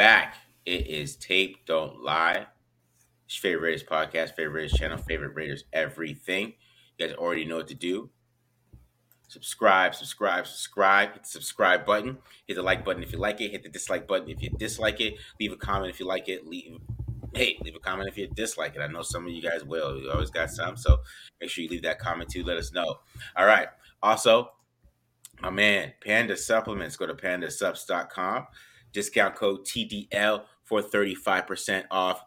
back. It is Tape Don't Lie. It's your favorite Raiders podcast, favorite Raiders channel, favorite Raiders everything. You guys already know what to do. Subscribe, subscribe, subscribe. Hit the subscribe button. Hit the like button if you like it. Hit the dislike button if you dislike it. Leave a comment if you like it. Leave hey, leave a comment if you dislike it. I know some of you guys will. You always got some, so make sure you leave that comment too. Let us know. All right. Also, my man, Panda Supplements. Go to pandasubs.com. Discount code TDL for 35% off.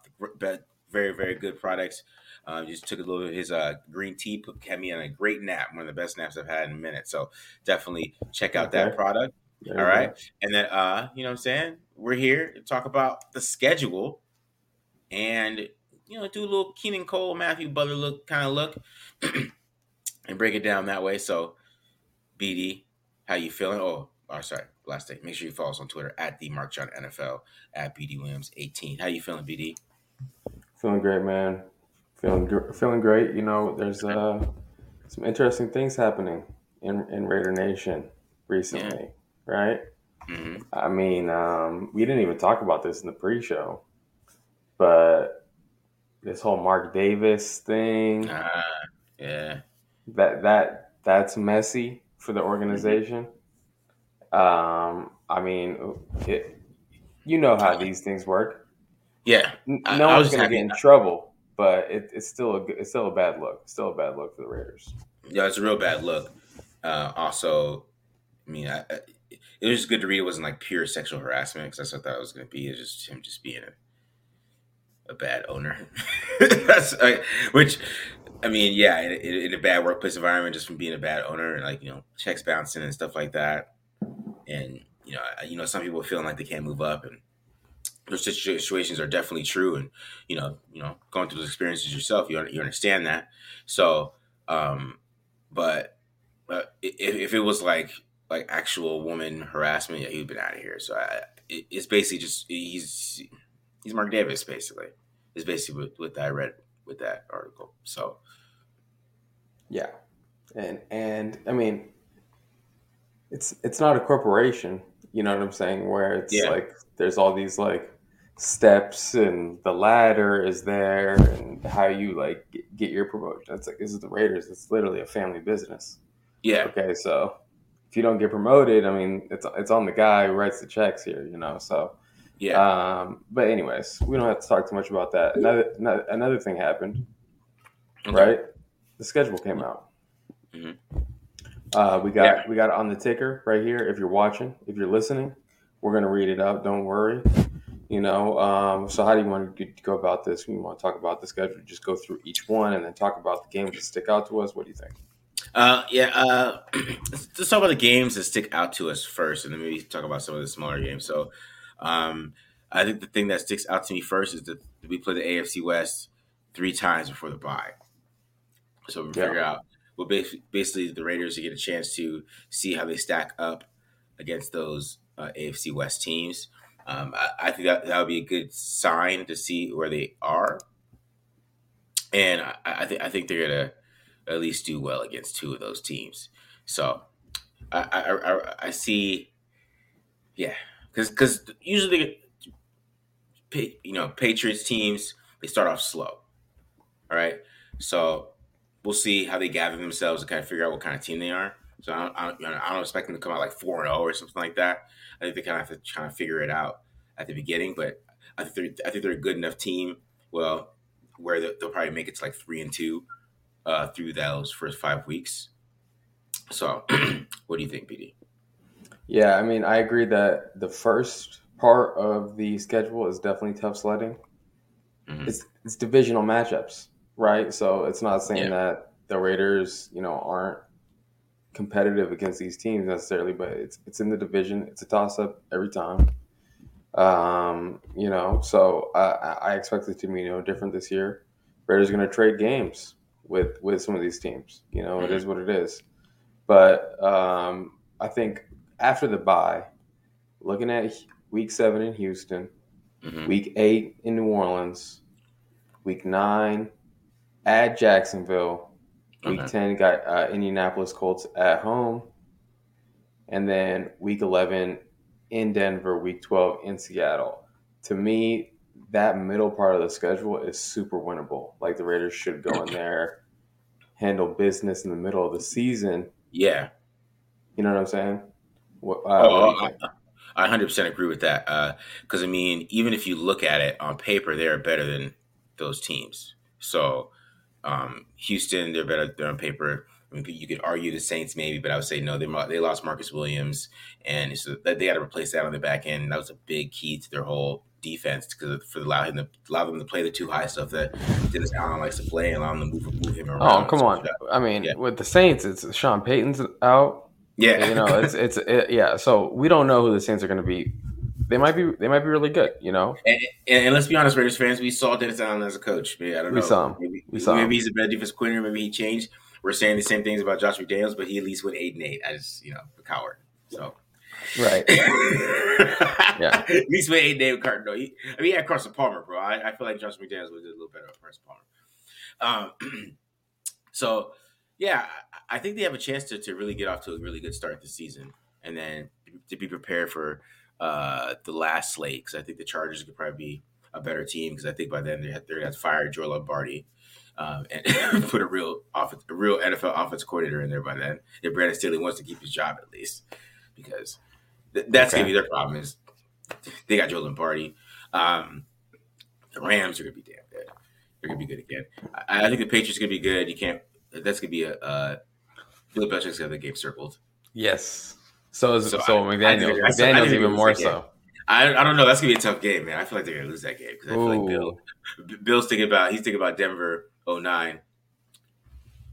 Very, very good products. Uh, just took a little of his uh, green tea, put kept me on a great nap, one of the best naps I've had in a minute. So definitely check out that product. All right. And then, uh, you know what I'm saying? We're here to talk about the schedule and, you know, do a little Keelan Cole, Matthew Butler look kind of look and break it down that way. So, BD, how you feeling? Oh, oh, sorry, last thing. Make sure you follow us on Twitter at the Mark John NFL at BD Williams 18. How you feeling, BD? Feeling great, man. Feeling feeling great. You know, there's uh, some interesting things happening in in Raider Nation recently, yeah. right? Mm-hmm. I mean, um, we didn't even talk about this in the pre-show, but this whole Mark Davis thing, uh, yeah, that that that's messy for the organization. Um, I mean, it, you know how these things work. Yeah, no I, one's going to get in trouble, but it, it's still a it's still a bad look. Still a bad look for the Raiders. Yeah, it's a real bad look. Uh, also, I mean, I, it was just good to read. It wasn't like pure sexual harassment because that's what I thought it was going to be. It's just him just being a, a bad owner. that's like, which I mean, yeah, in, in, a bad workplace environment, just from being a bad owner, and like you know, checks bouncing and stuff like that, and you know, you know, some people feeling like they can't move up, and those situations are definitely true, and you know, you know, going through those experiences yourself, you you understand that. So, um, but uh, if, if it was like like actual woman harassment, yeah, he'd been out of here. So I, it, it's basically just he's he's Mark Davis, basically. Is basically what, what I read with that article. So yeah, and and I mean, it's it's not a corporation. You know what I'm saying? Where it's yeah. like there's all these like steps and the ladder is there and how you like get your promotion. It's like this is the Raiders. It's literally a family business. Yeah. Okay, so if you don't get promoted, I mean, it's it's on the guy who writes the checks here. You know, so. Yeah. Um, but anyways, we don't have to talk too much about that. Another another thing happened, okay. right? the schedule came out. Mm-hmm. Uh, we got yeah. we got it on the ticker right here. If you're watching, if you're listening, we're gonna read it out. Don't worry. You know. Um, so how do you want to go about this? We want to talk about the schedule. Just go through each one and then talk about the games that stick out to us. What do you think? Uh, yeah. Uh, let's talk about the games that stick out to us first, and then maybe talk about some of the smaller games. So, um, I think the thing that sticks out to me first is that we play the AFC West three times before the bye. So we yeah. figure out well, basically the Raiders get a chance to see how they stack up against those uh, AFC West teams. Um, I, I, think that that would be a good sign to see where they are, and I, I think I think they're gonna at least do well against two of those teams. So I I, I see, yeah, because because usually, you know, Patriots teams they start off slow. All right, so we'll see how they gather themselves and kind of figure out what kind of team they are. So I don't, I don't, I don't expect them to come out like four and zero or something like that. I think they kind of have to kind of figure it out at the beginning. But I think they're I think they're a good enough team. Well, where they'll probably make it to like three and two uh, through those first five weeks. So, what do you think, BD? Yeah, I mean, I agree that the first part of the schedule is definitely tough sledding. Mm-hmm. It's it's divisional matchups right? So it's not saying yeah. that the Raiders, you know, aren't competitive against these teams necessarily, but it's it's in the division. It's a toss up every time. Um, You know, so uh, I expect it to be no different this year. Raiders going to trade games with with some of these teams. You know, mm-hmm. it is what it is. But um, I think after the bye, looking at week seven in Houston, mm-hmm. week eight in New Orleans, week nine at Jacksonville, week okay. 10 got uh, Indianapolis Colts at home, and then week 11 in Denver, week 12 in Seattle. To me, that middle part of the schedule is super winnable. Like the Raiders should go in there, handle business in the middle of the season. Yeah. You know what I'm saying? What, uh, oh, what I, I 100% agree with that. Because, uh, I mean, even if you look at it on paper, they're better than those teams. So, um, Houston, they're better they're on paper. I mean, you could argue the Saints maybe, but I would say no. They they lost Marcus Williams, and so they got to replace that on the back end. That was a big key to their whole defense because for allow him to allow them to play the two high stuff that Dennis Allen likes to play and allow them to move move him around. Oh come on! I mean, yeah. with the Saints, it's Sean Payton's out. Yeah, you know, it's it's it, yeah. So we don't know who the Saints are going to be. They might be they might be really good, you know. And, and, and let's be honest, Raiders fans, we saw Dennis Allen as a coach. Maybe, I don't know. We saw him. Maybe, we saw maybe him. he's a better defense coordinator. Maybe he changed. We're saying the same things about Josh McDaniels, but he at least went eight and eight as you know a coward. So Right. yeah. At least went 8-8 David Carter. No, he, I mean, had Carson Palmer, bro. I, I feel like Josh McDaniels was a little better than Carson Palmer. Um, so, yeah, I think they have a chance to, to really get off to a really good start this season and then to be prepared for uh, the last slate because I think the Chargers could probably be a better team because I think by then they had, they had fired Joe Lombardi. Um, and put a real offense, a real NFL offense coordinator in there by then. If Brandon Staley wants to keep his job at least, because Th- that's okay. gonna be their problem. Is they got Joe Lombardi. Um, the Rams are gonna be damn good. They're gonna be good again. I, I think the Patriots are gonna be good. You can't. That's gonna be a. Uh, Bill Belichick's got the game circled. Yes. So is, so, so I, McDaniel. I, McDaniel's even more so. I, I don't know. That's gonna be a tough game, man. I feel like they're gonna lose that game because I feel Ooh. like Bill Bill's thinking about he's thinking about Denver 09.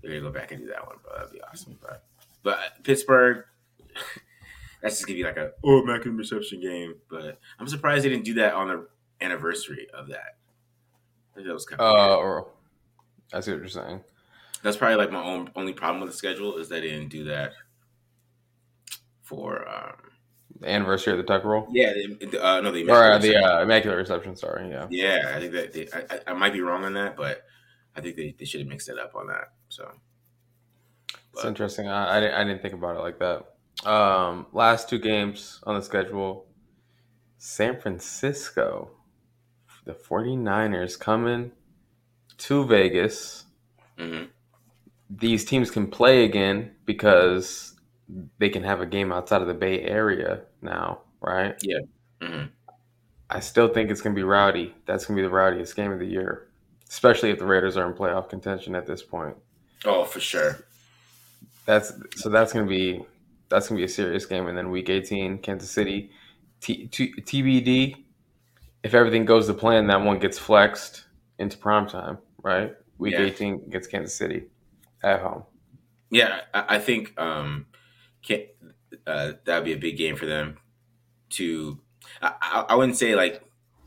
They're gonna go back and do that one, but that'd be awesome. But but Pittsburgh, that's just gonna be like a oh Immaculate Reception game. But I'm surprised they didn't do that on the anniversary of that. that was kind of uh, or, I see what you're saying. That's probably like my own only problem with the schedule is they didn't do that for um, the anniversary of the Tuck Rule. Yeah, the, uh, no, the or uh, the uh, Immaculate Reception. Sorry, yeah, yeah. I think that they, I, I, might be wrong on that, but I think they, they should have mixed it up on that. So it's interesting. I, I didn't, I didn't think about it like that. Um, last two games on the schedule San Francisco, the 49ers coming to Vegas. Mm-hmm. These teams can play again because they can have a game outside of the Bay Area now, right? Yeah. Mm-hmm. I still think it's going to be rowdy. That's going to be the rowdiest game of the year, especially if the Raiders are in playoff contention at this point. Oh, for sure. That's so. That's going to be that's gonna be a serious game. And then week 18, Kansas City, T- T- TBD. If everything goes to plan, that one gets flexed into prime time, right? Week yeah. 18 gets Kansas City at home. Yeah, I, I think um, uh, that'd be a big game for them. To I, I wouldn't say like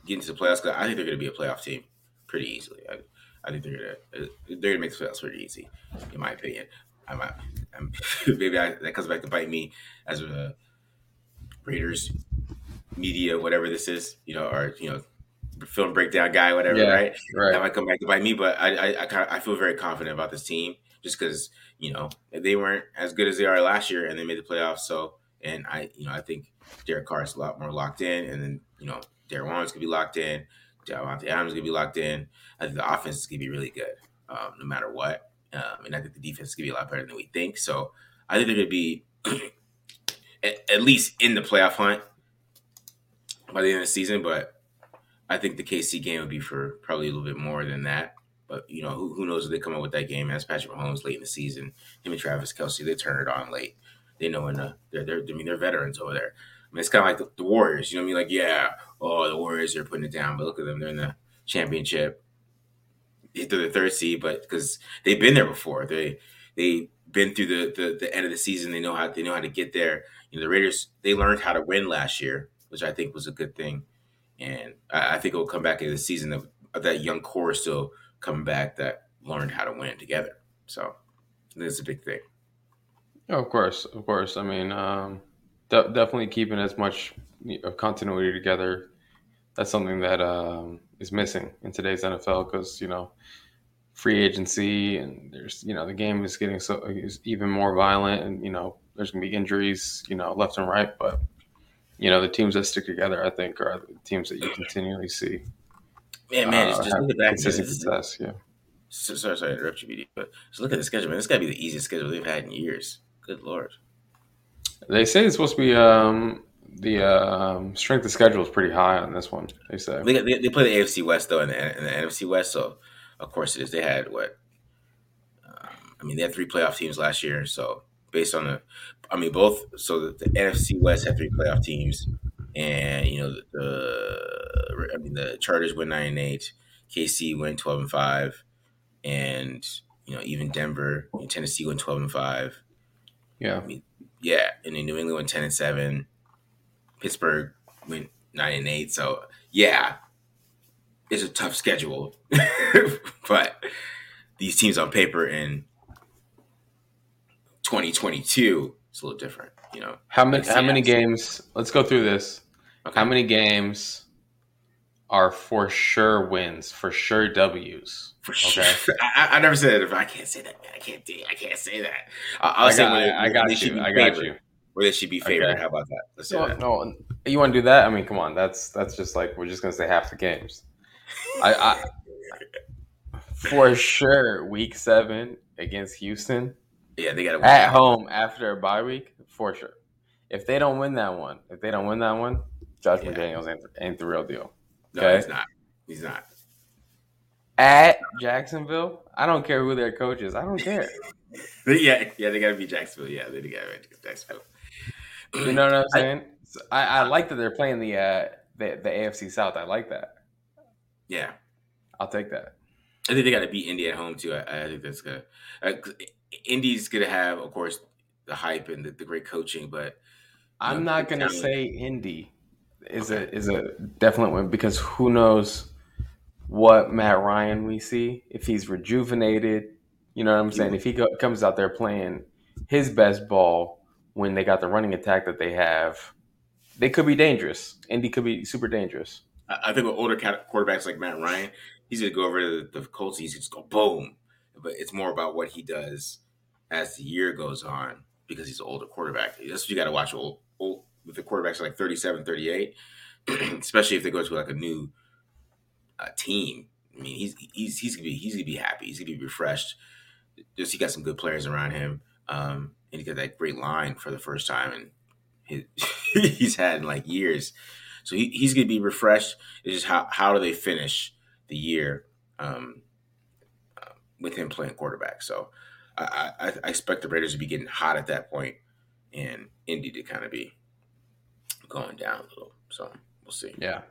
get into the playoffs because I think they're going to be a playoff team pretty easily. I, I think they're gonna they're gonna make the playoffs pretty easy, in my opinion. I'm, I'm maybe I, that comes back to bite me as a Raiders media, whatever this is, you know, or you know, film breakdown guy, whatever, yeah, right? Right. That might come back to bite me, but I, I, I, I feel very confident about this team just because you know they weren't as good as they are last year, and they made the playoffs. So, and I, you know, I think Derek Carr is a lot more locked in, and then you know, Darren Waller gonna be locked in, Davante Adams gonna be locked in. I think the offense is gonna be really good, um, no matter what. Um, and I think the defense is to be a lot better than we think. So I think they're to be at, at, least in the playoff hunt by the end of the season. But I think the KC game would be for probably a little bit more than that. But you know, who, who knows if they come up with that game as Patrick Mahomes late in the season. Him and Travis Kelce, they turn it on late. They know when the, they're, they're I mean they're veterans over there. I mean it's kind of like the, the Warriors. You know what I mean? Like yeah, oh the Warriors are putting it down, but look at them, they're in the championship through the third seed, but because they've been there before, they they've been through the, the, the end of the season. They know how they know how to get there. You know, the Raiders they learned how to win last year, which I think was a good thing. and I, I think it will come back in the season of, of, that young core still coming back that learned how to win together. So that's a big thing. Oh, of course, of course. I mean, um, de- definitely keeping as much of continuity together. That's something that um, is missing in today's NFL because you know free agency and there's you know the game is getting so is even more violent and you know there's gonna be injuries you know left and right but you know the teams that stick together I think are the teams that you continually see. Yeah, man, uh, just look at that success. Yeah. So, sorry, sorry, to interrupt you, BD, but just look at the schedule, man. This got to be the easiest schedule they've had in years. Good lord. They say it's supposed to be um, the um, strength of schedule is pretty high on this one. They say they, they, they play the AFC West though, and the, in the NFC West, so of course it is. They had what? Um, I mean, they had three playoff teams last year. So based on the, I mean, both. So the, the NFC West had three playoff teams, and you know the, the, I mean the Chargers went nine and eight, KC went twelve and five, and you know even Denver and Tennessee went twelve and five. Yeah. I mean, yeah, and then New England went ten and seven. Pittsburgh went nine and eight. So yeah, it's a tough schedule, but these teams on paper in 2022 it's a little different. You know, how many how many games? Let's go through this. Okay. How many games are for sure wins, for sure W's? For okay? sure. I, I, never said that. I can't say that. I can't. Do, I can't say that. I, will say when, I, I got you. I got you. Where they should be favored. Okay. How about that? Let's no, that. no, you want to do that? I mean, come on. That's that's just like we're just gonna say half the games. I, I for sure week seven against Houston. Yeah, they got to at home after a bye week for sure. If they don't win that one, if they don't win that one, Josh yeah. McDaniels ain't, ain't the real deal. Okay? No, he's not. He's not. At Jacksonville, I don't care who their coach is. I don't care. yeah, yeah, they got to be Jacksonville. Yeah, they got to be Jacksonville. You know what I'm saying? I, I, I like that they're playing the uh, the the AFC South. I like that. Yeah, I'll take that. I think they got to beat Indy at home too. I, I think that's good. Uh, Indy's gonna have, of course, the hype and the, the great coaching, but I'm know, not gonna say Indy is okay. a is a definite win because who knows what Matt Ryan we see if he's rejuvenated. You know what I'm saying? If he go, comes out there playing his best ball when they got the running attack that they have, they could be dangerous. Indy could be super dangerous. I think with older quarterbacks like Matt Ryan, he's going to go over to the Colts. He's just go boom. But it's more about what he does as the year goes on because he's an older quarterback. That's what you got to watch old, old with the quarterbacks like 37, 38, especially if they go to like a new uh, team. I mean, he's he's he's gonna be he's gonna be happy. He's gonna be refreshed. Just he got some good players around him, um, and he got that great line for the first time, and his, he's had in like years. So he, he's to be refreshed. It's just how, how do they finish the year um, uh, with him playing quarterback? So I, I, I, expect the Raiders to be getting hot at that point and Indy to kind of be going down a little. So we'll see. Yeah.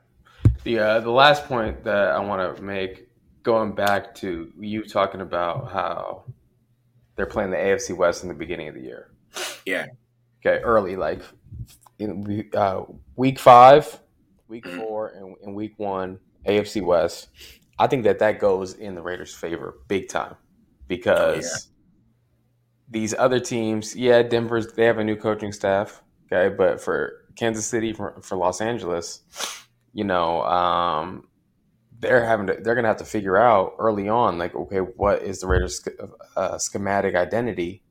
The, uh, the last point that I want to make, going back to you talking about how they're playing the AFC West in the beginning of the year. Yeah. Okay, early, like in uh, week five, week mm-hmm. four, and, and week one, AFC West. I think that that goes in the Raiders' favor big time because yeah. these other teams, yeah, Denver's they have a new coaching staff, okay, but for Kansas City, for, for Los Angeles, you know, um, they're having to they're gonna have to figure out early on, like, okay, what is the Raiders' uh, schematic identity,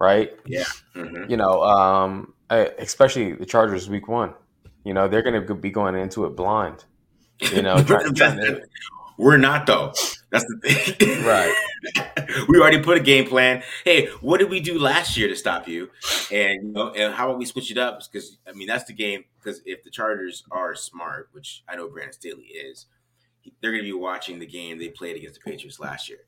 right? Yeah, mm-hmm. you know, um, especially the Chargers week one. You know, they're going to be going into it blind. You know, trying, trying to... we're not though. That's the thing, right? we already put a game plan. Hey, what did we do last year to stop you? And you know, and how about we switch it up? Because I mean, that's the game. Because if the Chargers are smart, which I know Brandon Staley is, they're going to be watching the game they played against the Patriots last year.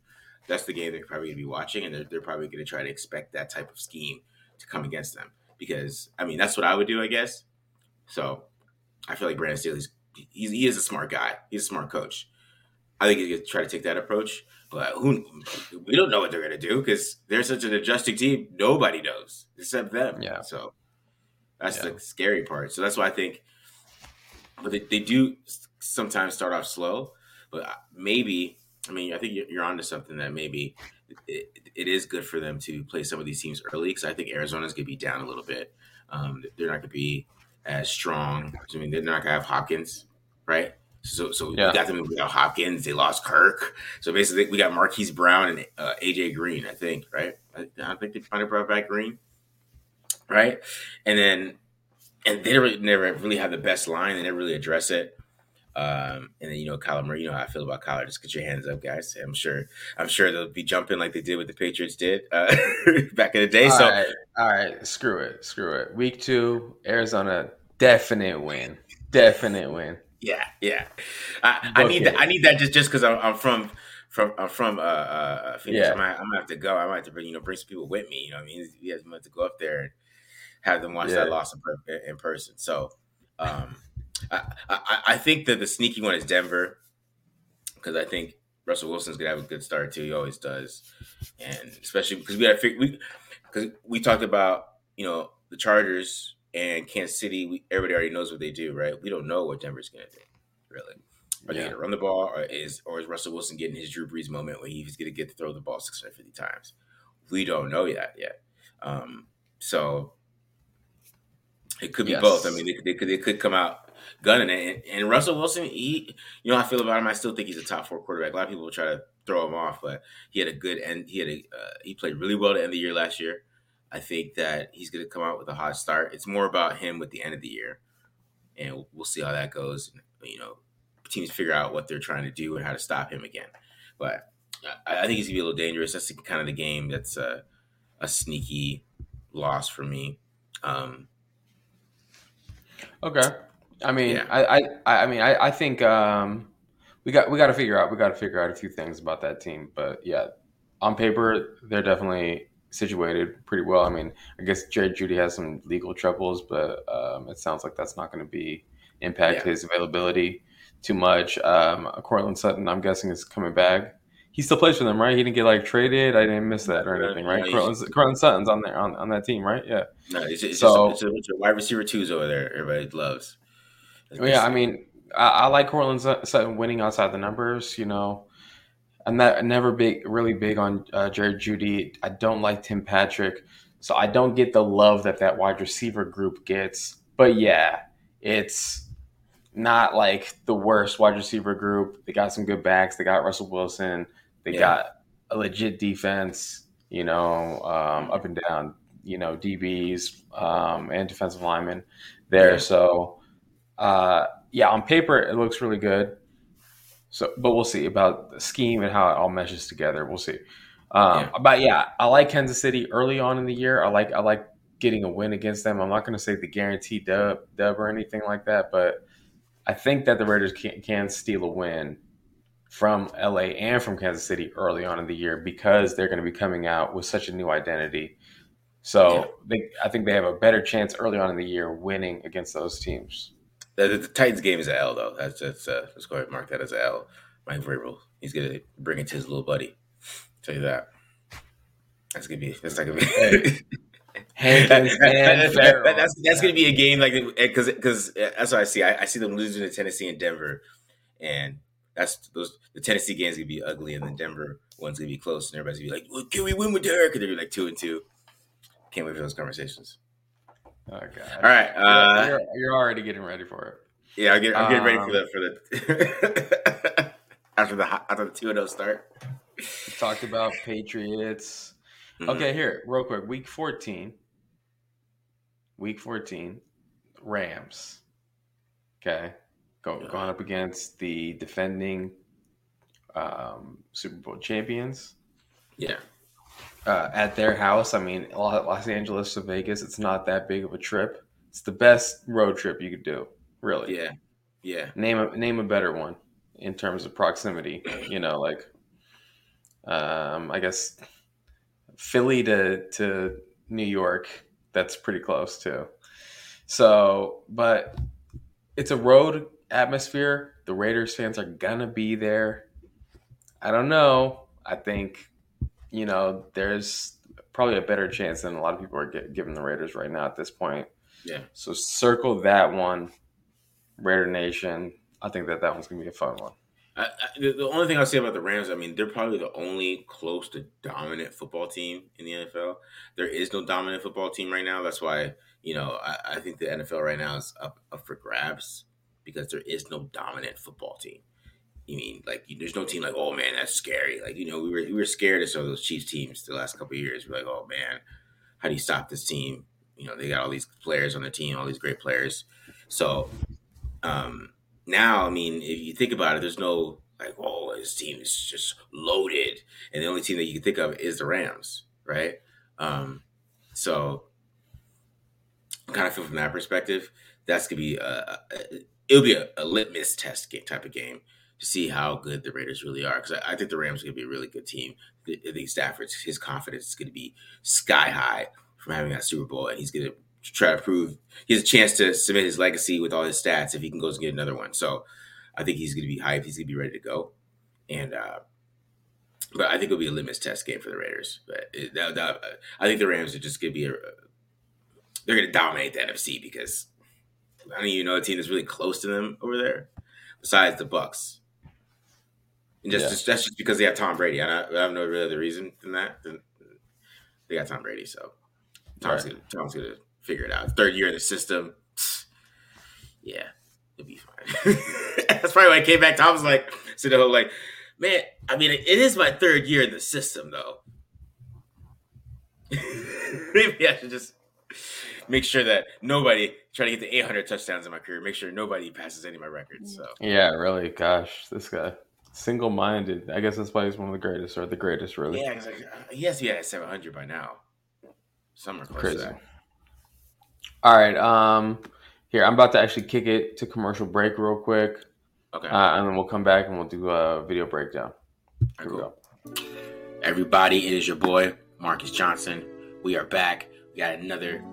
That's the game they're probably going to be watching, and they're, they're probably going to try to expect that type of scheme to come against them because I mean that's what I would do, I guess. So I feel like Brandon Staley's he's, he is a smart guy. He's a smart coach. I think he's gonna try to take that approach. But who we don't know what they're gonna do because they're such an adjusting team. Nobody knows except them. Yeah. So that's yeah. the scary part. So that's why I think. But they, they do sometimes start off slow, but maybe I mean I think you're onto something that maybe it, it is good for them to play some of these teams early because I think Arizona's going to be down a little bit. Um, they're not going to be as strong. I mean, they're not going to have Hopkins, right? So, so yeah. we got them without Hopkins. They lost Kirk. So basically, we got Marquise Brown and uh, AJ Green. I think, right? I, I think they finally brought back Green, right? And then, and they never, never really have the best line. They never really address it. Um, and then you know Kyler Murray, you know how I feel about Kyler. Just get your hands up, guys. I'm sure. I'm sure they'll be jumping like they did what the Patriots did uh, back in the day. All so, right, all right, screw it, screw it. Week two, Arizona, definite win, definite win. Yeah, yeah. I, I need that. I need that just just because I'm, I'm, from from I'm from uh, uh Phoenix. Yeah. I'm, gonna, I'm gonna have to go. I might have to bring you know bring some people with me. You know, what I mean, you guys have to go up there and have them watch yeah. that loss in, in person. So. um I, I, I think that the sneaky one is Denver because I think Russell Wilson's gonna have a good start too. He always does, and especially because we got we because we talked about you know the Chargers and Kansas City. We, everybody already knows what they do, right? We don't know what Denver's gonna do, really. Are yeah. they gonna run the ball, or is or is Russell Wilson getting his Drew Brees moment where he's gonna get to throw the ball 650 times? We don't know that yet. Um, so it could be yes. both. I mean, they, they could they could come out gunning it. And, and, Russell Wilson, he, you know, I feel about him. I still think he's a top four quarterback. A lot of people try to throw him off, but he had a good end. He had a uh, he played really well to end the year last year. I think that he's going to come out with a hot start. It's more about him with the end of the year, and we'll see how that goes. You know, teams figure out what they're trying to do and how to stop him again. But I, think he's going to be a little dangerous. That's kind of the game that's a, a sneaky loss for me. Um, okay. I mean, yeah. I, I, I mean, I, I think um, we got we got to figure out we got to figure out a few things about that team. But yeah, on paper, they're definitely situated pretty well. I mean, I guess Jerry Jeudy has some legal troubles, but um, it sounds like that's not going to be impact yeah. his availability too much. Um, Courtland Sutton, I'm guessing, is coming back. He still plays for them, right? He didn't get like traded. I didn't miss that or anything, right? Courtland, Courtland Sutton's on there on, on that team, right? Yeah. No, it's, it's so, just a, it's a wide receiver twos over there. Everybody loves. Yeah, I mean, I, I like Courtland Sutton winning outside the numbers. You know, I'm not never big, really big on uh, Jerry Jeudy. I don't like Tim Patrick, so I don't get the love that that wide receiver group gets. But yeah, it's not like the worst wide receiver group. They got some good backs. They got Russell Wilson. They yeah. got a legit defense. You know, um, up and down. You know, DBs um, and defensive linemen there. Yeah. So uh, yeah, on paper it looks really good. So, but we'll see about the scheme and how it all meshes together. We'll see. Um, yeah. But yeah, I like Kansas City early on in the year. I like I like getting a win against them. I'm not going to say the guaranteed dub dub or anything like that, but I think that the Raiders can, can steal a win from LA and from Kansas City early on in the year because they're going to be coming out with such a new identity. So yeah. they, I think they have a better chance early on in the year winning against those teams. The, the, Titans game is an L though. That's just uh, let's go ahead and mark that as an L. Mike Vrabel, he's gonna bring it to his little buddy. I'll tell you that. That's gonna be. That's not gonna be. Hankins and that, that's that's gonna be a game like because because that's what I see. I, I, see them losing to Tennessee and Denver, and that's those the Tennessee games gonna be ugly, and the Denver one's gonna be close, and everybody's gonna be like, well, "Can we win with Derek?" And they're like two and two. Can't wait for those conversations. Oh god! All right, uh, you're, you're, already getting ready for it. Yeah, I'm getting, I'm getting ready for the for the after the after the two and zero oh start. Talked about Patriots. Mm-hmm. Okay, here, real quick. Week fourteen. Week fourteen, Rams. Okay, Go, going up against the defending um, Super Bowl champions. Yeah uh, at their house. I mean, Los Angeles to Vegas, it's not that big of a trip. It's the best road trip you could do, really. Yeah, yeah. Name a name a better one in terms of proximity. You know, like, um, I guess Philly to to New York. That's pretty close too. So, but it's a road atmosphere. The Raiders fans are gonna be there. I don't know. I think you know, there's probably a better chance than a lot of people are get, giving the Raiders right now at this point. Yeah. So circle that one, Raider Nation. I think that that one's gonna be a fun one. I, I, the only thing I'll say about the Rams, I mean, they're probably the only close to dominant football team in the NFL. There is no dominant football team right now. That's why you know I, I think the NFL right now is up, up for grabs because there is no dominant football team. You mean like there's no team like oh man that's scary like you know we were we were scared of some of those Chiefs teams the last couple years. We're like oh man, how do you stop this team? You know they got all these players on the team, all these great players. So um, now, I mean, if you think about it, there's no like, oh, his team is just loaded, and the only team that you can think of is the Rams, right? Um, so, I kind of feel from that perspective, that's gonna be a, a it'll be a, a, litmus test type of game to see how good the Raiders really are. Because I, I, think the Rams are gonna be a really good team. I think Stafford's his confidence is gonna be sky high from having that Super Bowl, and he's gonna try to prove he has a chance to submit his legacy with all his stats if he can go and get another one. So I think he's going to be hyped. He's going to be ready to go. And, uh, but I think it'll be a litmus test game for the Raiders. But that, that, I think the Rams are just going to be a, they're going to dominate the NFC because I don't even know a team that's really close to them over there besides the Bucs. And just, yeah. just that's just because they have Tom Brady. I, I have no really other reason than that. They got Tom Brady, so Tom's right. gonna Tom's gonna figure it out. Third year in the system. Yeah, it'll be fine. That's probably why I came back. Tom was like, so the whole like, man, I mean, it is my third year in the system though. Maybe I should just make sure that nobody try to get the 800 touchdowns in my career. Make sure nobody passes any of my records. So yeah, really, gosh, this guy single-minded. I guess that's why he's one of the greatest, or the greatest, really. Yeah, like, he has to be at 700 by now. Somewhere close Crazy. to that. All right. Um, here I'm about to actually kick it to commercial break real quick. Okay. Uh, and then we'll come back and we'll do a video breakdown. Here cool. we go. Everybody, it is your boy Marcus Johnson. We are back. We got another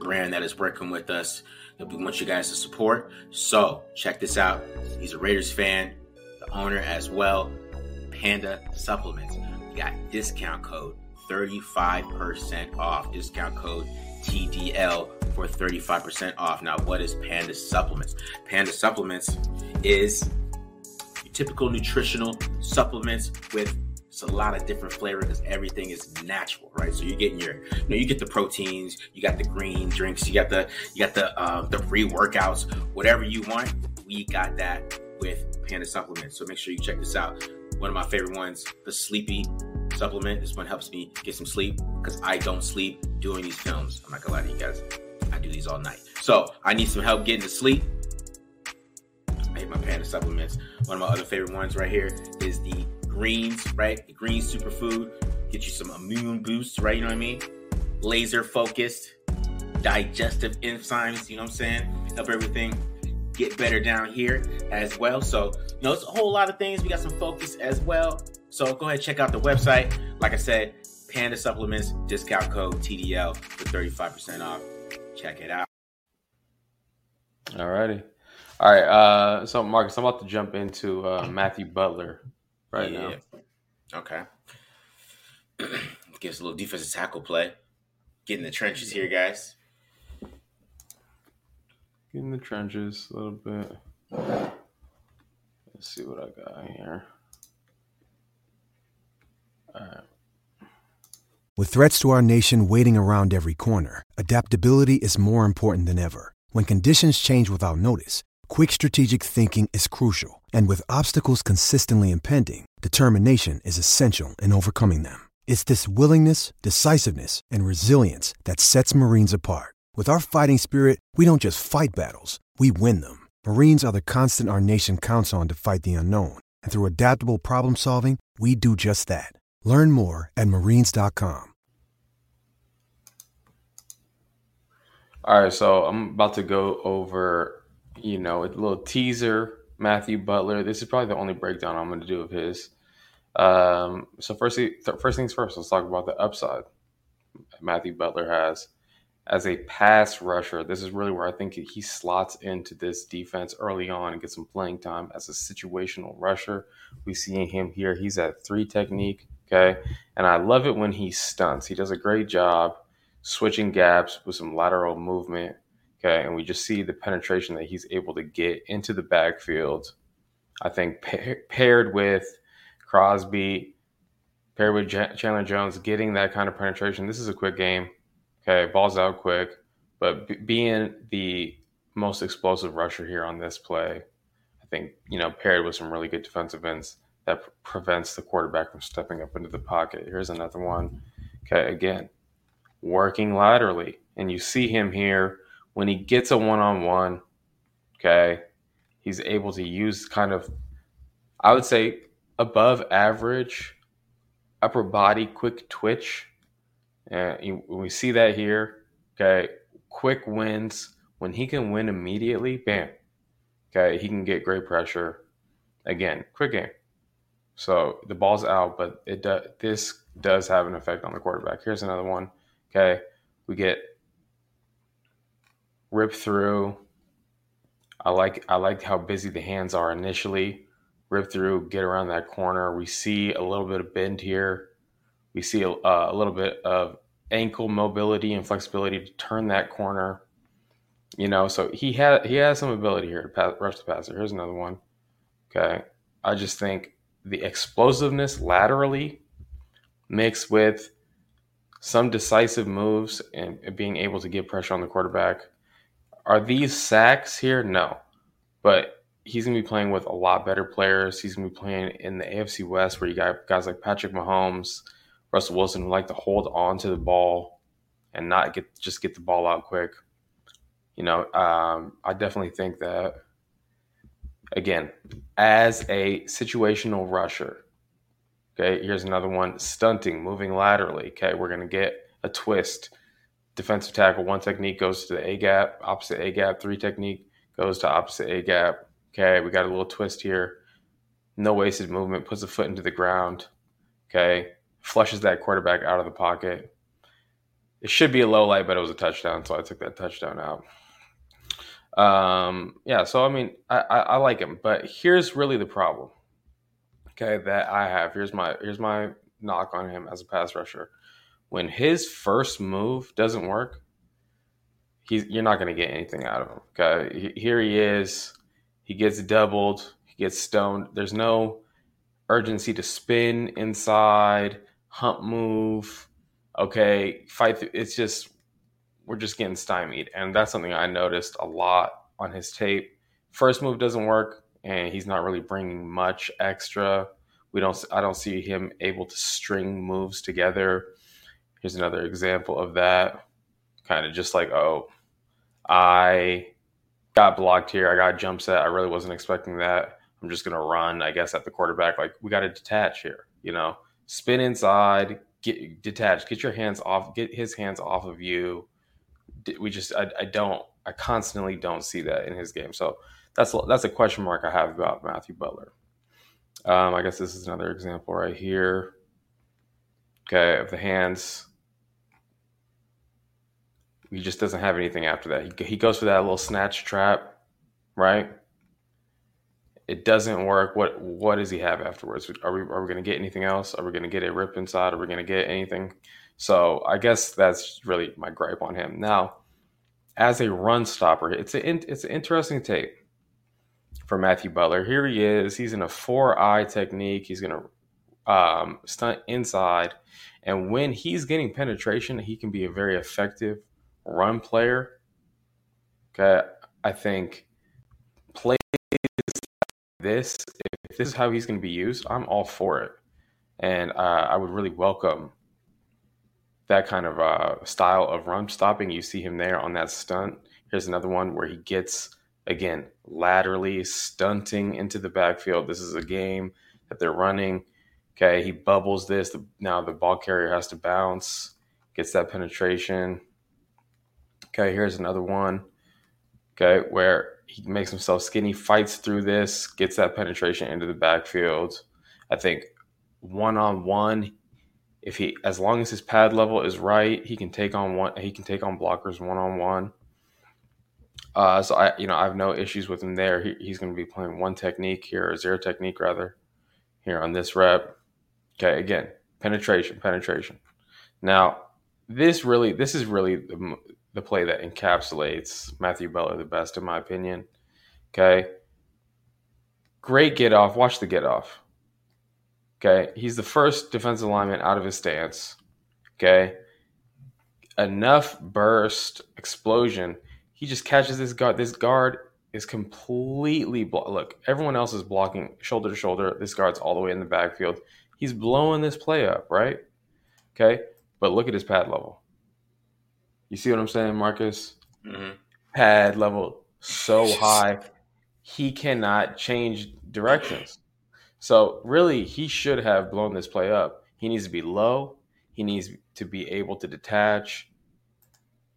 brand that is working with us that we want you guys to support. So check this out. He's a Raiders fan, the owner as well. Panda Supplements. We got discount code 35% off. Discount code TDL for 35% off. Now, what is Panda Supplements? Panda Supplements is typical nutritional supplements with it's a lot of different flavor because everything is natural, right? So you're getting your, you know, you get the proteins, you got the green drinks, you got the, you got the, uh, the free workouts, whatever you want. We got that with Panda Supplements. So make sure you check this out. One of my favorite ones, the Sleepy supplement. This one helps me get some sleep because I don't sleep doing these films. I'm not gonna lie to you guys. I do these all night. So I need some help getting to sleep. I hate my Panda supplements. One of my other favorite ones right here is the greens, right? The green superfood. Get you some immune boosts, right? You know what I mean? Laser focused, digestive enzymes, you know what I'm saying? Help everything get better down here as well. So, you know, it's a whole lot of things. We got some focus as well. So go ahead, check out the website. Like I said, Panda Supplements, discount code TDL for 35% off. Check it out. All righty. All right. Uh, so, Marcus, I'm about to jump into uh, Matthew Butler right yeah. now. Okay. Give us a little defensive tackle play. Get in the trenches here, guys. In the trenches a little bit. Let's see what I got here. All right. With threats to our nation waiting around every corner, adaptability is more important than ever. When conditions change without notice, quick strategic thinking is crucial. And with obstacles consistently impending, determination is essential in overcoming them. It's this willingness, decisiveness, and resilience that sets Marines apart. With our fighting spirit, we don't just fight battles, we win them. Marines are the constant our nation counts on to fight the unknown. And through adaptable problem solving, we do just that. Learn more at marines.com. All right, so I'm about to go over, you know, a little teaser. Matthew Butler. This is probably the only breakdown I'm going to do of his. Um, so first, first things first. Let's talk about the upside. Matthew Butler has as a pass rusher. This is really where I think he slots into this defense early on and gets some playing time as a situational rusher. We see him here. He's at three technique. Okay. And I love it when he stunts. He does a great job switching gaps with some lateral movement. Okay, and we just see the penetration that he's able to get into the backfield. I think pa- paired with Crosby, paired with J- Chandler Jones, getting that kind of penetration. This is a quick game. Okay, balls out quick, but b- being the most explosive rusher here on this play, I think you know paired with some really good defensive ends that prevents the quarterback from stepping up into the pocket. Here's another one. Okay, again, working laterally, and you see him here when he gets a one on one, okay, he's able to use kind of, I would say, above average upper body quick twitch. And we see that here, okay, quick wins. When he can win immediately, bam, okay, he can get great pressure. Again, quick game. So the ball's out, but it does. This does have an effect on the quarterback. Here's another one. Okay, we get rip through. I like I like how busy the hands are initially. Rip through, get around that corner. We see a little bit of bend here. We see a, uh, a little bit of ankle mobility and flexibility to turn that corner. You know, so he had he has some ability here to pass, rush the passer. Here's another one. Okay, I just think the explosiveness laterally mixed with some decisive moves and being able to get pressure on the quarterback are these sacks here? No. But he's to be playing with a lot better players. He's to be playing in the AFC West where you got guys like Patrick Mahomes, Russell Wilson like to hold on to the ball and not get just get the ball out quick. You know, um, I definitely think that again, as a situational rusher, okay, here's another one stunting, moving laterally. Okay, we're to get a twist defensive tackle, one technique goes to the A gap, opposite A gap, three technique goes to opposite A gap. Okay, we got a little twist here. No wasted movement, puts a foot into the ground. Okay, flushes that quarterback out of the pocket. It should be a low light, but it was a touchdown, so I took that touchdown out. Um, yeah, so I mean, I, I, I like him, but here's really the problem. Okay, that I have. Here's my here's my knock on him as a pass rusher when his first move doesn't work, he's you're not going to get anything out of him. Okay, here he is. He gets doubled. He gets stoned. There's no urgency to spin inside, hump move. Okay, fight. Through. It's just we're just getting stymied, and that's something I noticed a lot on his tape. First move doesn't work, and he's not really bringing much extra. We don't. I don't see him able to string moves together Here's another example of that. Kind of just like, oh, I got blocked here. I got jump set. I really wasn't expecting that. I'm just to run, I guess, at the quarterback. Like, we got to detach here, you know, spin inside, get detached, get your hands off, get his hands off of you. We just, I, I don't, I constantly don't see that in his game. So that's, that's a question mark I have about Matthew Butler. Um, I guess this is another example right here. Okay, of the hands he just doesn't have anything after that. He, he goes for that little snatch trap, right? It doesn't work. What what does he have afterwards? Are we are we going to get anything else? Are we going to get a rip inside? Are we going to get anything? So I guess that's really my gripe on him. Now, as a run stopper, it's a it's an interesting tape for Matthew Butler. Here he is. He's in a four eye technique. He's going to um, stunt inside, and when he's getting penetration, he can be a very effective run player. Okay, I think plays this, if this is how he's going to be used, I'm all for it, and uh, I would really welcome that kind of uh, style of run stopping. You see him there on that stunt. Here's another one where he gets again laterally stunting into the backfield. This is a game that they're running. Okay, he bubbles this. Now the ball carrier has to bounce, gets that penetration. Okay, here's another one. Okay, where he makes himself skinny, fights through this, gets that penetration into the backfield. I think one on one, if he as long as his pad level is right, he can take on one he can take on blockers one on one. Uh, so I, you know, I have no issues with him there. He, he's going to be playing one technique here, or zero technique rather, here on this rep. Okay, again, penetration, penetration. Now, this really, this is really the, the play that encapsulates Matthew Butler the best, in my opinion. Okay. Great get off. Watch the get off. Okay. He's the first defensive lineman out of his stance. Okay. Enough burst, explosion. He just catches this guard. This guard is completely blo- look. Everyone else is blocking shoulder to shoulder. This guard's all the way in the backfield. He's blowing this play up, right? Okay, but look at his pad level. You see what I'm saying, Marcus? Mm-hmm. Pad level so high, he cannot change directions. So really, he should have blown this play up. He needs to be low. He needs to be able to detach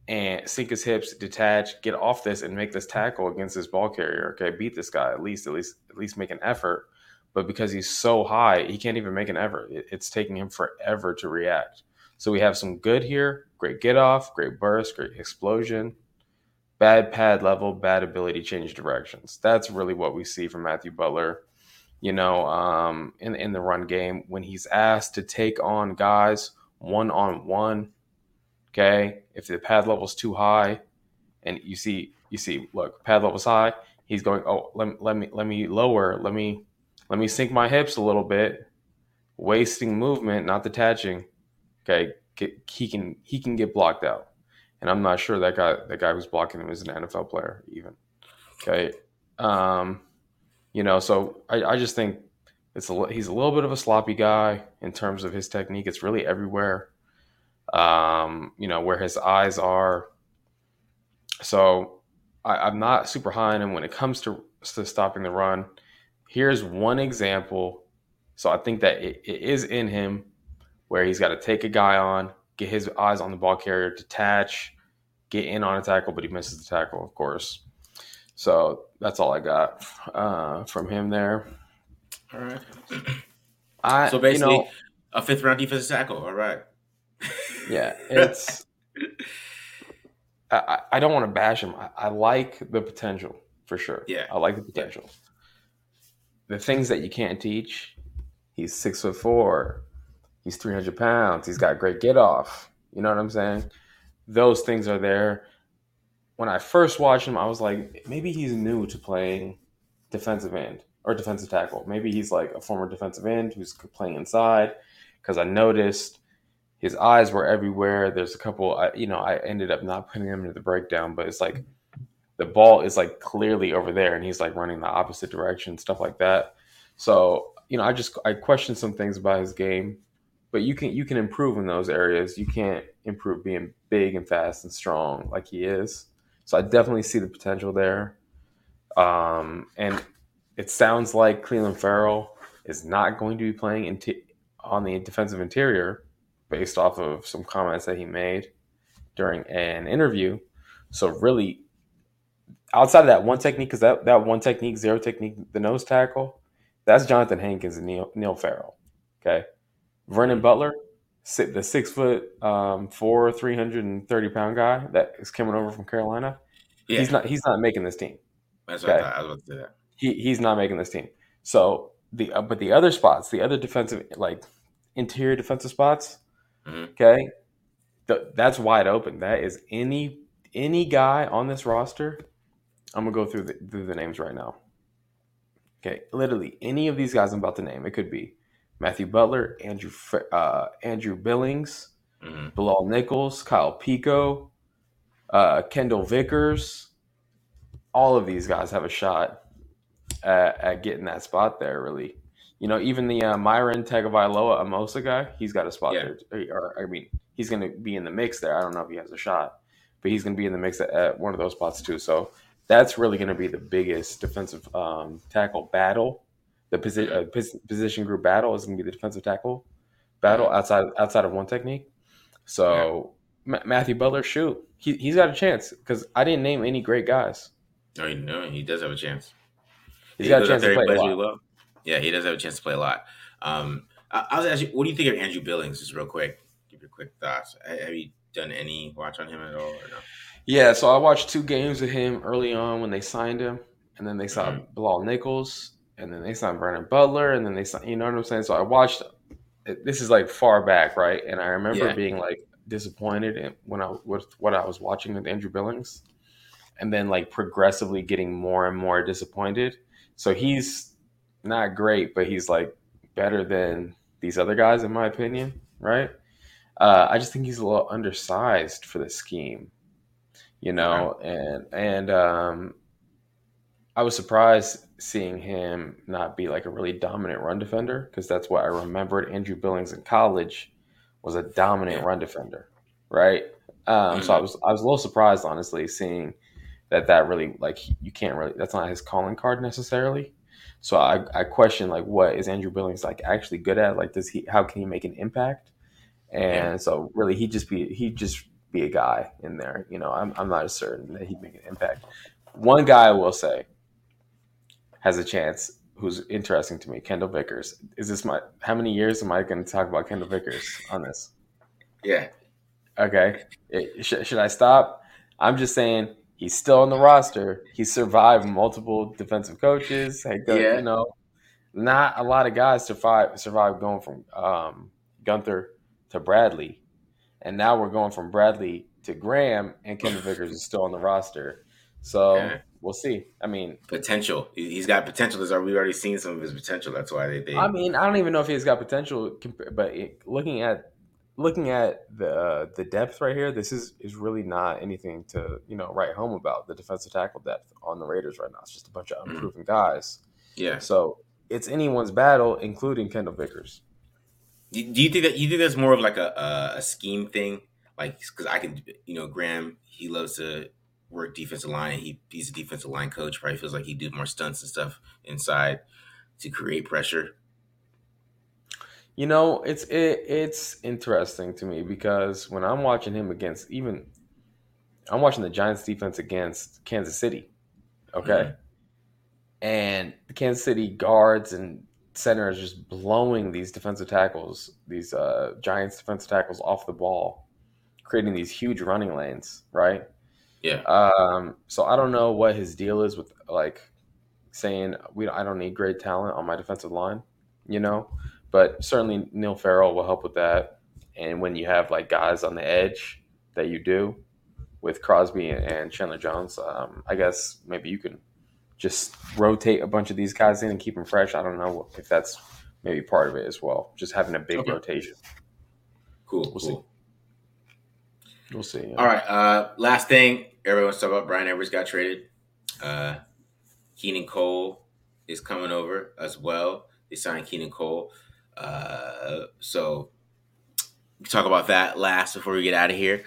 and sink his hips, detach, get off this, and make this tackle against this ball carrier. Okay, beat this guy at least, at least, at least make an effort. But because he's so high, he can't even make an effort. It's taking him forever to react. So we have some good here, great get off, great burst, great explosion, bad pad level, bad ability change directions. That's really what we see from Matthew Butler. You know, um, in in the run game when he's asked to take on guys one on one. Okay, if the pad level's too high, and you see you see look pad level's high, he's going oh let, let me let me lower let me let me sink my hips a little bit, wasting movement, not detaching. Okay, get, he can he can get blocked out, and I'm not sure that guy that guy who's blocking him is an NFL player even. Okay, um, you know, so I, I just think it's a, he's a little bit of a sloppy guy in terms of his technique. It's really everywhere. Um, you know where his eyes are. So I, am not super high on him when it comes to, to stopping the run. Here's one example. So I think that it, it is in him where he's got to take a guy on, get his eyes on the ball carrier, detach, get in on a tackle, but he misses the tackle, of course. So that's all I got uh, from him there. All right. I, so basically, you know, a fifth round defensive tackle. All right. yeah, it's. I, I don't want to bash him. I, I, like the potential for sure. Yeah, I like the potential. Yeah. The things that you can't teach. He's six foot four. He's 300 pounds. He's got great get off. You know what I'm saying? Those things are there. When I first watched him, I was like, maybe he's new to playing defensive end or defensive tackle. Maybe he's like a former defensive end who's playing inside. Because I noticed his eyes were everywhere. There's a couple, I, you know, I ended up not putting him into the breakdown, but it's like the ball is like clearly over there and he's like running the opposite direction, stuff like that. So, you know, I just, I questioned some things about his game but you can you can improve in those areas. You can't improve being big and fast and strong like he is. So I definitely see the potential there. Um, and it sounds like Clelin Ferrell is not going to be playing on the defensive interior based off of some comments that he made during an interview. So really, outside of that one technique, because that, that one technique, zero technique, the nose tackle, that's Johnathan Hankins and Neil, Neil Farrell. Okay. Vernon Butler, the six foot um, four, three hundred and thirty pound guy that is coming over from Carolina. Yeah. He's not. He's not making this team. That's okay? what I, I, was about to say. That. He he's not making this team. So the uh, but the other spots, the other defensive like interior defensive spots, mm-hmm. okay, the, that's wide open. That is any any guy on this roster. I'm gonna go through the, through the names right now. Okay, literally any of these guys I'm about to name. It could be Matthew Butler, Andrew uh, Andrew Billings, mm-hmm. Bilal Nichols, Kyle Peko, uh, Kendall Vickers. All of these guys have a shot at, at, getting that spot there. Really, you know, even the uh, Myron Tagovailoa Amosa guy, he's got a spot yeah. there. Or, I mean, he's going to be in the mix there. I don't know if he has a shot, but he's going to be in the mix at, at, one of those spots too. So that's really going to be the biggest defensive um, tackle battle the position uh, position group battle is going to be the defensive tackle battle outside outside of one technique. So yeah. Matthew Butler, shoot, he he's got a chance because I didn't name any great guys. Oh, no, he does have a chance. He's he got a chance to play a lot. Well. Yeah, he does have a chance to play a lot. Um, I, I was actually, what do you think of Andrew Billings? Just real quick, give your quick thoughts. Have you done any watch on him at all or no? Yeah, so I watched two games of him early on when they signed him, and then they saw mm-hmm. Bilal Nichols, and then they signed Vernon Butler, and then they signed, you know what I'm saying? So I watched. This is like far back, right? And I remember yeah. being like, disappointed when I with what I was watching with Andrew Billings, and then like progressively getting more and more disappointed. So he's not great, but he's like better than these other guys in my opinion, right? Uh, I just think he's a little undersized for the scheme, you know, and and um, I was surprised seeing him not be like a really dominant run defender because that's what I remembered Andrew Billings in college was a dominant run defender, right? Um, so I mm-hmm. was I was a little surprised, honestly, seeing that that really like you can't really that's not his calling card necessarily. So I I question like what is Andrew Billings like actually good at? Like does he how can he make an impact? And yeah. so really he just be he just be a guy in there. You know, I'm I'm not as certain that he'd make an impact. One guy I will say has a chance who's interesting to me, Kendall Vickers. Is this my how many years am I going to talk about Kendall Vickers on this? Yeah. Okay. It, should, should I stop? I'm just saying he's still on the roster. He survived multiple defensive coaches. Hey, yeah. You know, not a lot of guys survive survive going from um, Guenther to Bradley, and now we're going from Bradley to Graham, and Kendall Vickers is still on the roster. So. We'll see. I mean, potential. He's got potential. We've already seen some of his potential. That's why they. they... I mean, I don't even know if he's got potential, but looking at looking at the uh, the depth right here, this is is really not anything to you know write home about. The defensive tackle depth on the Raiders right now. It's just a bunch of mm-hmm. unproven mm. guys. Yeah. So it's anyone's battle, including Kendall Vickers. Do you think that you think that's more of like a a, scheme thing? Like, because I can, you know, Graham, he loves to work defensive line. He he's a defensive line coach. Probably feels like he'd do more stunts and stuff inside to create pressure. You know, it's it, it's interesting to me because when I'm watching him against even I'm watching the Giants defense against Kansas City. Okay. Mm-hmm. And the Kansas City guards and center is just blowing these defensive tackles, these uh, Giants defensive tackles off the ball, creating these huge running lanes, right? Yeah. Um, so I don't know what his deal is with like saying we I don't need great talent on my defensive line, you know, but certainly Neil Farrell will help with that. And when you have like guys on the edge that you do with Crosby and Chandler Jones, um, I guess maybe you can just rotate a bunch of these guys in and keep them fresh. I don't know if that's maybe part of it as well. Just having a big okay. rotation. Cool. We'll cool. see. We'll see. Yeah. All right. Uh, last thing, everyone's talking about Bryan Edwards got traded. Uh, Keelan Cole is coming over as well. They signed Keelan Cole. Uh, so talk about that last before we get out of here.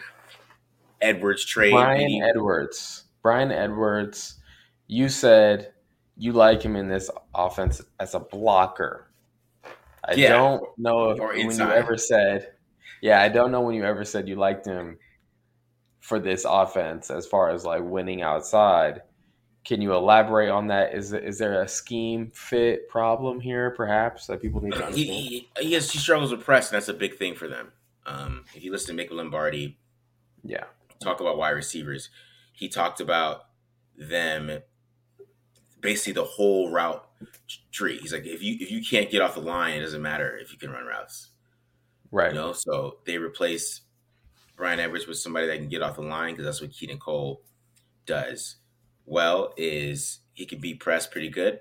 Edwards trade. Bryan Edwards. Bryan Edwards you said you like him in this offense as a blocker. I yeah, don't know if, when you ever said, yeah, I don't know when you ever said you liked him for this offense as far as like winning outside. Can you elaborate on that? Is is there a scheme fit problem here, perhaps that people need to understand? He, he, he, has, he struggles with press, and that's a big thing for them. Um, if you listen to Mick Lombardi, yeah, talk about wide receivers, he talked about them basically the whole route tree. He's like, if you if you can't get off the line, it doesn't matter if you can run routes. Right. You know, so they replace Bryan Edwards was somebody that can get off the line because that's what Keelan Cole does. Well, is he can be pressed pretty good.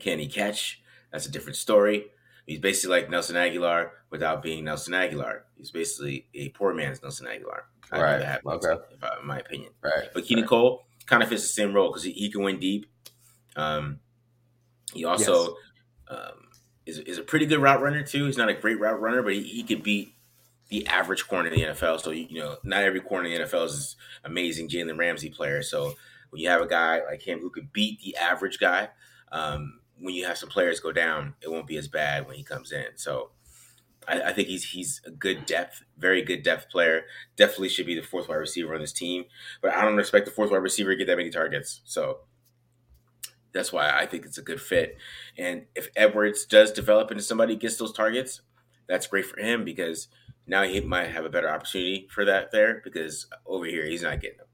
Can he catch? That's a different story. He's basically like Nelson Agholor without being Nelson Agholor. He's basically a poor man's Nelson Agholor. right. okay. If I, in my opinion. Right. But Keelan right. Cole kind of fits the same role because he, he, can win deep. Um, he also yes. um, is, is a pretty good route runner too. He's not a great route runner, but he, he could beat the average corner in the NFL. So you know, not every corner in the NFL is amazing Jalen Ramsey player. So when you have a guy like him who could beat the average guy, um, when you have some players go down, it won't be as bad when he comes in. So I, I, think he's he's a good depth, very good depth player. Definitely should be the fourth wide receiver on this team. But I don't expect the fourth wide receiver to get that many targets. So that's why I think it's a good fit. And if Edwards does develop into somebody gets those targets, that's great for him because now he might have a better opportunity for that there because over here he's not getting them.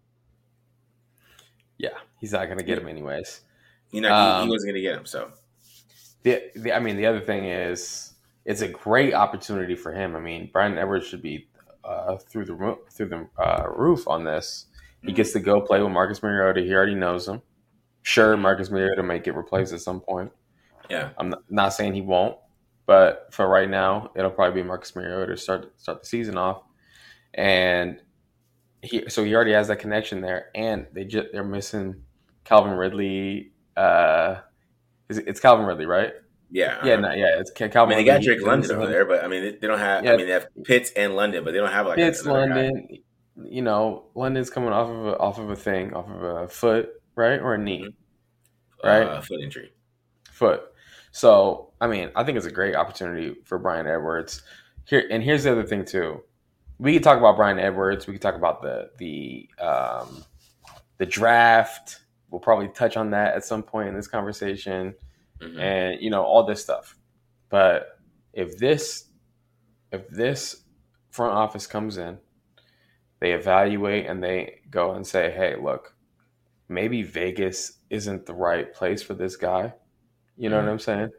Yeah, he's not going to get them anyways. You know, um, he, he, wasn't going to get them. So, the, the I mean, the other thing is it's a great opportunity for him. I mean, Bryan Edwards should be uh, through the through the uh, roof on this. He gets to go play with Marcus Mariota. He already knows him. Sure, Marcus Mariota might get replaced at some point. Yeah, I'm not, not saying he won't, but for right now, it'll probably be Marcus Mariota to start start the season off. And he so he already has that connection there, and they just they're missing Calvin Ridley. Uh, is it, it's Calvin Ridley, right? Yeah, yeah, uh-huh. no, yeah. It's Calvin. I mean, they got Drake London over there, but I mean, they don't have. Yeah. I mean, they have Pitts and London, but they don't have like Pitts, London. Guy. You know, London's coming off of a, off of a thing, off of a foot, right, or a knee, mm-hmm. right? Uh, foot injury. Foot. So, I mean, I think it's a great opportunity for Bryan Edwards. Here and here's the other thing too. We could talk about Bryan Edwards. We could talk about the the um, the draft. We'll probably touch on that at some point in this conversation mm-hmm. and you know all this stuff. But if this if this front office comes in, they evaluate and they go and say, "Hey, look, maybe Vegas isn't the right place for this guy." You know mm-hmm. what I'm saying?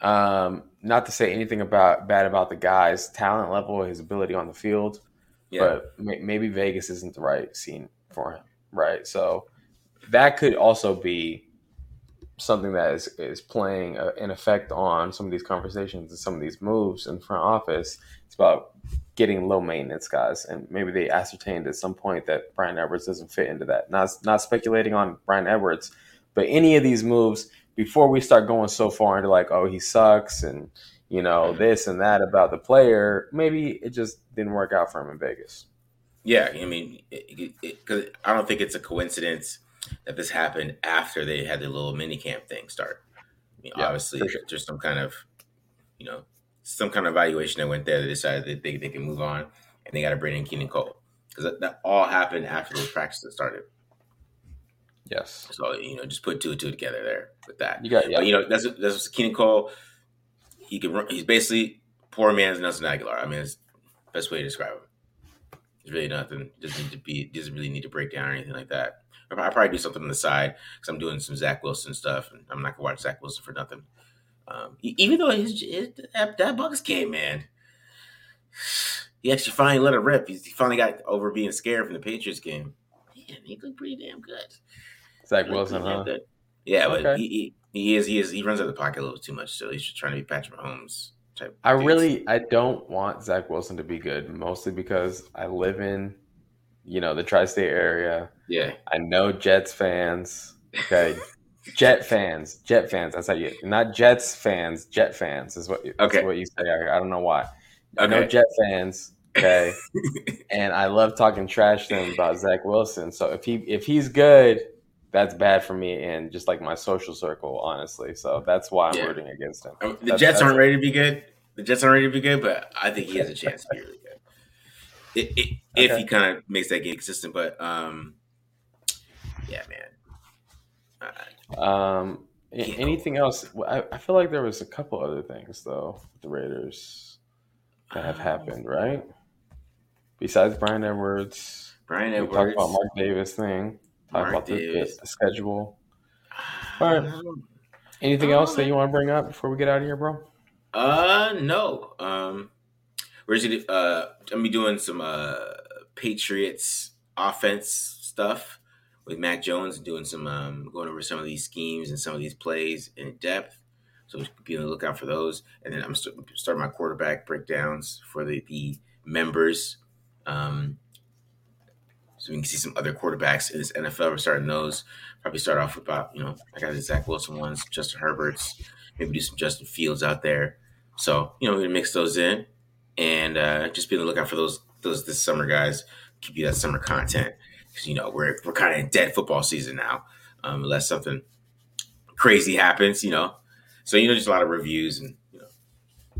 Um, not to say anything about bad about the guy's talent level, his ability on the field, yeah. but may, maybe Vegas isn't the right scene for him, right? So that could also be something that is, is playing a, an effect on some of these conversations and some of these moves in front office. It's about getting low maintenance guys, and maybe they ascertained at some point that Bryan Edwards doesn't fit into that. Not not speculating on Bryan Edwards, but any of these moves before we start going so far into like, oh, he sucks, and you know mm-hmm. this and that about the player. Maybe it just didn't work out for him in Vegas. Yeah, I mean, because I don't think it's a coincidence that this happened after they had the little mini camp thing start. I mean, yeah, obviously, sure. there's some kind of, you know, some kind of evaluation that went there. They decided that they, they can move on, and they got to bring in Keelan Cole because that, that, all happened after those practices started. Yes. So you know, just put two and two together there with that. You got, yeah. But you know, that's that's Keelan Cole. He can run. He's basically poor man's Nelson Agholor. I mean, it's the best way to describe him. There's really nothing. Doesn't need to be. Doesn't really need to break down or anything like that. I probably do something on the side because I'm doing some Zach Wilson stuff, and I'm not gonna watch Zach Wilson for nothing. Um, even though his, his that, that Bucks game, man, he actually finally let it rip. He finally got over being scared from the Patriots game. Man, he looked pretty damn good. Zach Wilson, huh? Yeah, okay. but he, he, he is he is he runs out of the pocket a little too much. So he's just trying to be Patrick Mahomes. Type I really I don't want Zach Wilson to be good, mostly because I live in you know, the tri-state area. Yeah. I know Jets fans. Okay. Jet fans, Jet fans. That's how you, not Jets fans, Jet fans is what, okay. what you say. I, I don't know why. I know Jet fans. Okay. and I love talking trash to them about Zach Wilson. So if he, if he's good, that's bad for me and just like my social circle, honestly. So that's why I'm yeah. rooting against him. The Jets aren't ready to be good. The Jets aren't ready to be good, but I think he has a chance to be really good. It, it, okay. if he kind of makes that game consistent. But um, yeah, man. um, anything else? I, I, feel like there was a couple other things though with the Raiders that have um, happened, right? Besides Bryan Edwards, Bryan Edwards, talk about Mark Davis thing. Talk Mark about the, the, schedule. All right. Anything else that you want to bring up before we get out of here, bro? Uh, no. Um, we're just uh, I'm be doing some uh Patriots offense stuff with Mac Jones, and doing some um, going over some of these schemes and some of these plays in depth. So be on the lookout for those. And then I'm st- starting my quarterback breakdowns for the, the members. Um, so we can see some other quarterbacks in this NFL. We're starting those. Probably start off with about, you know, I got the Zach Wilson ones, Justin Herbert's, maybe do some Justin Fields out there. So, you know, we mix those in and uh, just be on the lookout for those those this summer guys. Keep you that summer content because you know we're we're kind of in dead football season now, um, unless something crazy happens. You know, so you know just a lot of reviews and you know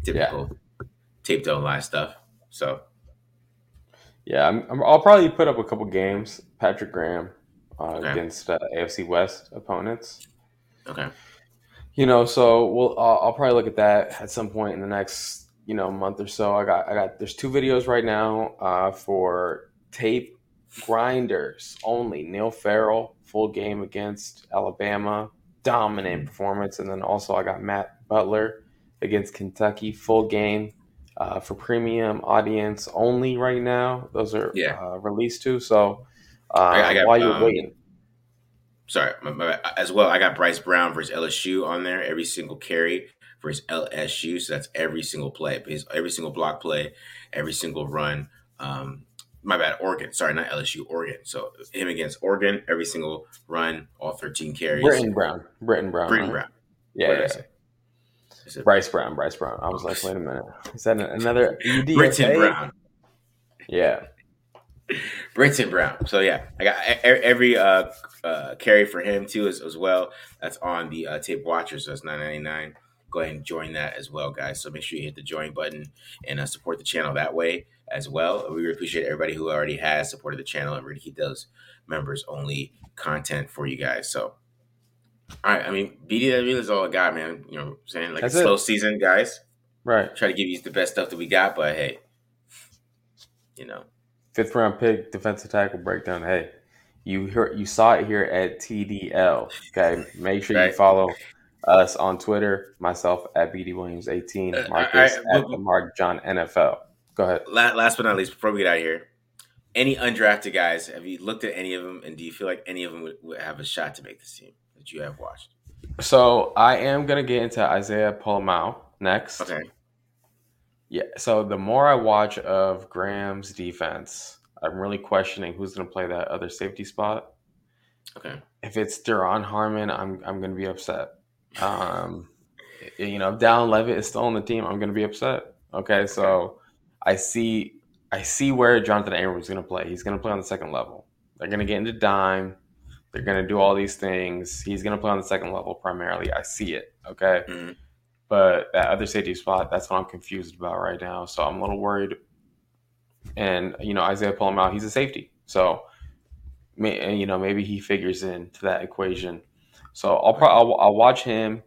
typical yeah. tape don't lie stuff. So yeah, i will probably put up a couple games. Patrick Graham uh, okay. against uh, AFC West opponents. Okay. You know, so we'll uh, I'll probably look at that at some point in the next you know month or so. I got I got there's two videos right now uh, for tape grinders only. Neil Farrell full game against Alabama, dominant performance, and then also I got Matt Butler against Kentucky full game uh, for premium audience only right now. Those are Yeah. uh, released too. So uh, I- got, while you're um, waiting, Sorry, my, my, as well. I got Bryce Brown versus LSU on there. Every single carry versus LSU. So that's every single play, his, every single block play, every single run. Um, my bad, Oregon. Sorry, not LSU, Oregon. So him against Oregon, every single run, all 13 carries. Brittain Brown, Brittain Brown, Brittain right? Brown. yeah, What did I yeah. Say? I said Bryce Brown, Bryce Brown. I was like, wait a minute, is that another UDFA? Brittain Brown. Yeah, Brittain Brown. So yeah, I got every uh, uh, carry for him too as, as well. That's on the uh, tape watchers. So that's nine ninety nine. Go ahead and join that as well, guys. So make sure you hit the join button and uh, support the channel that way as well. We really appreciate everybody who already has supported the channel and really keep those members only content for you guys. So. All right, I mean, BDW is all I got, man. You know what I'm saying? Like That's a it. slow season, guys. right. Try to give you the best stuff that we got, but hey, you know, Fifth round pick, defensive tackle breakdown. Hey, you heard, you saw it here at TDL. Okay, make sure you follow us on Twitter. Myself at BD Williams eighteen. Uh, Marcus I- I- at the Mark John NFL. Go ahead. Last but not least, before we get out of here, any undrafted guys? Have you looked at any of them, and do you feel like any of them would, would have a shot to make this team that you have watched? So I am gonna get into Isaiah Pola-Mao next. Okay, Yeah. So the more I watch of Graham's defense, I'm really questioning who's gonna play that other safety spot. okay, if it's Duron Harmon, I'm I'm gonna be upset. Um, you know, if Dallin Leavitt is still on the team, I'm gonna be upset. Okay, so I see I see where Johnathan Abrams is gonna play. He's gonna play on the second level. They're gonna get into dime. They're gonna do all these things. He's gonna play on the second level primarily. I see it. Okay, Mhm. but that other safety spot, that's what I'm confused about right now. So I'm a little worried. And you know, Isaiah Pola-Mao. He's a safety, so may, you know maybe he figures into that equation. So I'll probably I'll, I'll watch him.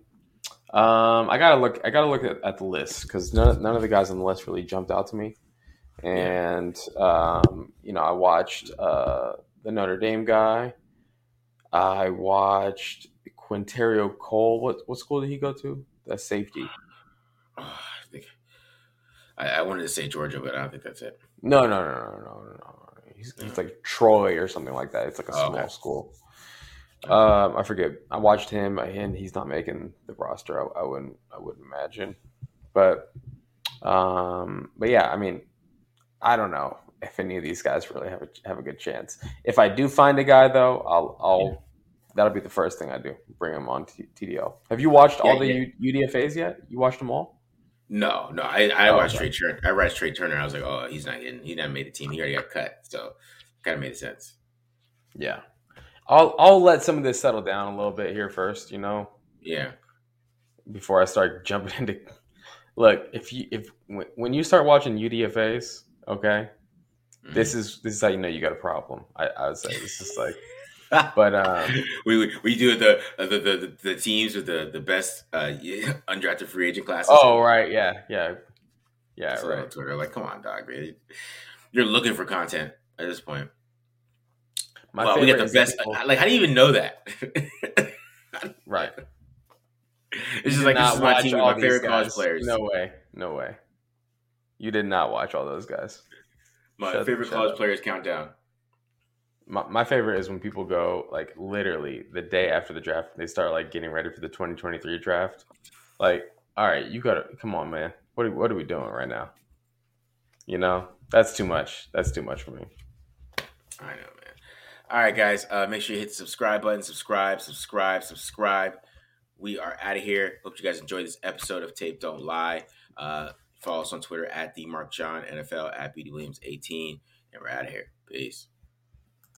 Um, I gotta look. I gotta look at, at the list because none, none of the guys on the list really jumped out to me. And um, you know, I watched uh, the Notre Dame guy. I watched Qwynnterrio Cole. What what school did he go to? That's safety. Oh, I think I, I wanted to say Georgia, but I don't think that's it. No, no, no, no, no, no, no. He's, he's like Troy or something like that. It's like a Oh, small okay. school. Um, I forget. I watched him, and he's not making the roster. I, I wouldn't. I wouldn't imagine. But, um, but yeah. I mean, I don't know if any of these guys really have a have a good chance. If I do find a guy, though, I'll I'll that'll be the first thing I do. Bring him on T- TDL. Have you watched all Yeah, the U- UDFA's yet? You watched them all? No, no, I, I Oh, watched okay. Tre Turner. I watched Tre Turner. I was like, oh, he's not getting. He never made the team. He already got cut. So kind of made sense. Yeah. I'll I'll let some of this settle down a little bit here first. You know. Yeah, before I start jumping into look if you if when- you start watching UDFA's okay Mhm. this is this is how you know you got a problem I, I would say this is like but um we we- we do the the, the the the teams with the the best uh, undrafted free agent classes. oh right yeah yeah yeah So, right Twitter, like, come on, dog. man. You're looking for content at this point. my well, we got the best. people- Like, how do you even know that? right it's just like this is my team, my favorite college players. no way no way you did not watch all those guys my Shut- favorite college up. players countdown. My, my favorite is when people go like literally the day after the draft they start like getting ready for the 2023 draft like all right you gotta come on man what are, what are we doing right now you know that's too much that's too much for me I know, man. All right, guys. Uh, make sure you hit the subscribe button. Subscribe, subscribe, subscribe. We are out of here. Hope you guys enjoyed this episode of Tape Don't Lie. Uh, follow us on Twitter at the Mark John NFL at BD Williams 18. And we're out of here. Peace.